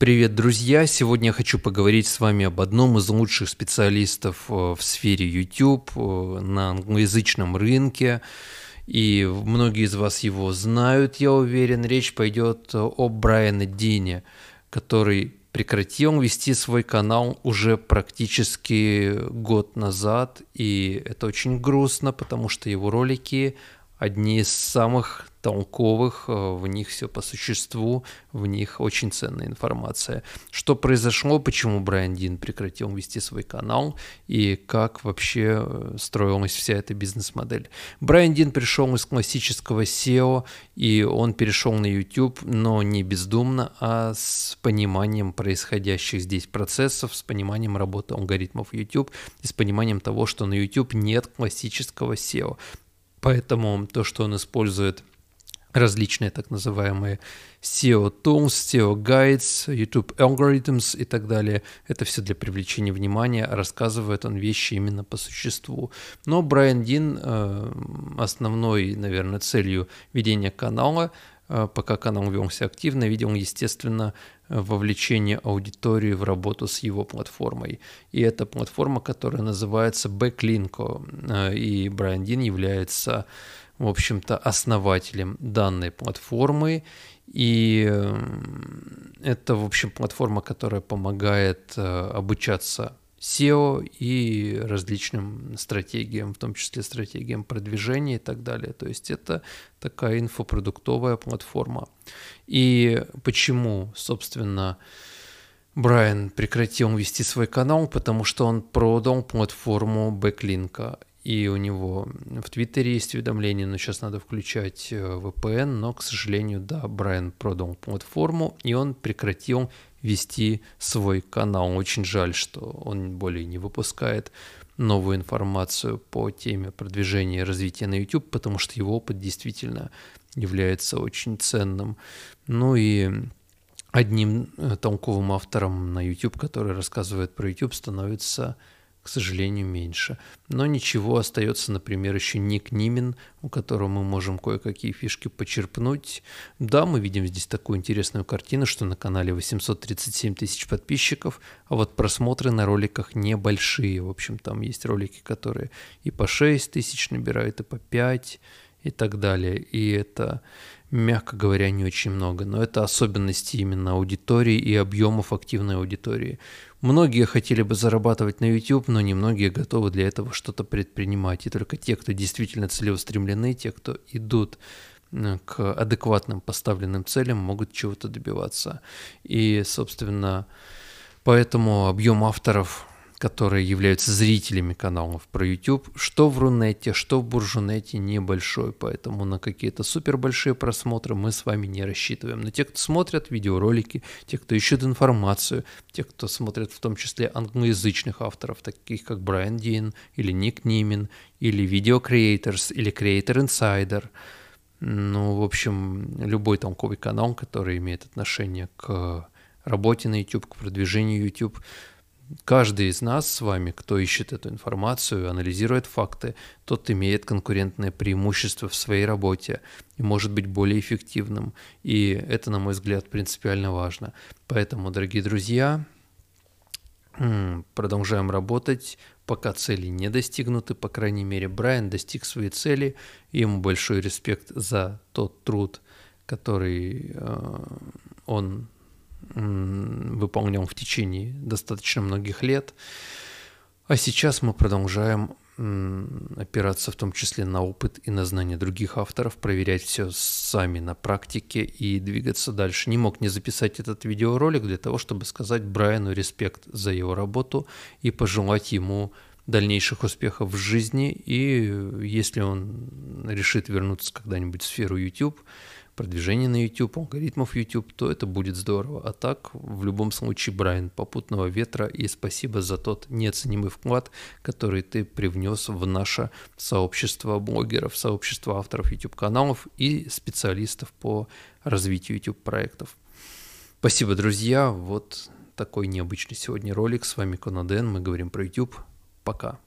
Привет, друзья! Сегодня я хочу поговорить с вами об одном из лучших специалистов э, в сфере YouTube э, на англоязычном рынке. И многие из вас его знают, я уверен. Речь пойдет о Брайане Дине, который прекратил вести свой канал уже практически год назад. И это очень грустно, потому что его ролики одни из самых толковых, э, в них все по существу, в них очень ценная информация. Что произошло, почему Брайан Дин прекратил вести свой канал и как вообще э, строилась вся эта бизнес-модель. Брайан Дин пришел из классического SEO, и он перешел на YouTube, но не бездумно, а с пониманием происходящих здесь процессов, с пониманием работы алгоритмов YouTube и с пониманием того, что на YouTube нет классического SEO. Поэтому то, что он использует различные так называемые SEO tools, SEO guides, YouTube algorithms и так далее. Это все для привлечения внимания. Рассказывает он вещи именно по существу. Но Брайан Дин э, основной, наверное, целью ведения канала, э, пока канал велся активно, видел, естественно, вовлечение аудитории в работу с его платформой. И это платформа, которая называется Backlinko. Э, и Брайан Дин является в общем-то, основателем данной платформы. И это, в общем, платформа, которая помогает э, обучаться SEO и различным стратегиям, в том числе стратегиям продвижения и так далее. То есть это такая инфопродуктовая платформа. И почему, собственно, Брайан прекратил вести свой канал, потому что он продал платформу Backlinko. И у него в Твиттере есть уведомления, но сейчас надо включать э, VPN, но, к сожалению, да, Брайан продал платформу, и он прекратил вести свой канал. Очень жаль, что он более не выпускает новую информацию по теме продвижения и развития на YouTube, потому что его опыт действительно является очень ценным. Ну и одним э, толковым автором на YouTube, который рассказывает про YouTube, становится к сожалению, меньше. Но ничего, остается, например, еще Ник Нимин, у которого мы можем кое-какие фишки почерпнуть. Да, мы видим здесь такую интересную картину, что на канале 837 тысяч подписчиков, а вот просмотры на роликах небольшие. В общем, там есть ролики, которые и по 6 тысяч набирают, и по 5, и так далее. И это, мягко говоря, не очень много. Но это особенности именно аудитории и объемов активной аудитории. Многие хотели бы зарабатывать на YouTube, но немногие готовы для этого что-то предпринимать. И только те, кто действительно целеустремлены, те, кто идут к адекватным поставленным целям, могут чего-то добиваться. И, собственно, поэтому объем авторов которые являются зрителями каналов про YouTube, что в Рунете, что в Буржунете небольшой, поэтому на какие-то супер большие просмотры мы с вами не рассчитываем. Но те, кто смотрят видеоролики, те, кто ищет информацию, те, кто смотрят в том числе англоязычных авторов, таких как Брайан Дин или Ник Нимин, или Video Creators, или Creator Insider, ну, в общем, любой толковый канал, который имеет отношение к работе на YouTube, к продвижению YouTube, Каждый из нас с вами, кто ищет эту информацию, анализирует факты, тот имеет конкурентное преимущество в своей работе и может быть более эффективным. И это, на мой взгляд, принципиально важно. Поэтому, дорогие друзья, продолжаем работать, пока цели не достигнуты. По крайней мере, Брайан достиг своей цели. И ему большой респект за тот труд, который э, он выполнял в течение достаточно многих лет. А сейчас мы продолжаем опираться в том числе на опыт и на знания других авторов, проверять все сами на практике и двигаться дальше. Не мог не записать этот видеоролик для того, чтобы сказать Брайану респект за его работу и пожелать ему дальнейших успехов в жизни. И если он решит вернуться когда-нибудь в сферу YouTube, продвижения на YouTube, алгоритмов YouTube, то это будет здорово. А так, в любом случае, Брайан, попутного ветра и спасибо за тот неоценимый вклад, который ты привнес в наше сообщество блогеров, сообщество авторов YouTube-каналов и специалистов по развитию YouTube-проектов. Спасибо, друзья. Вот такой необычный сегодня ролик. С вами Конаден. Мы говорим про YouTube. Пока.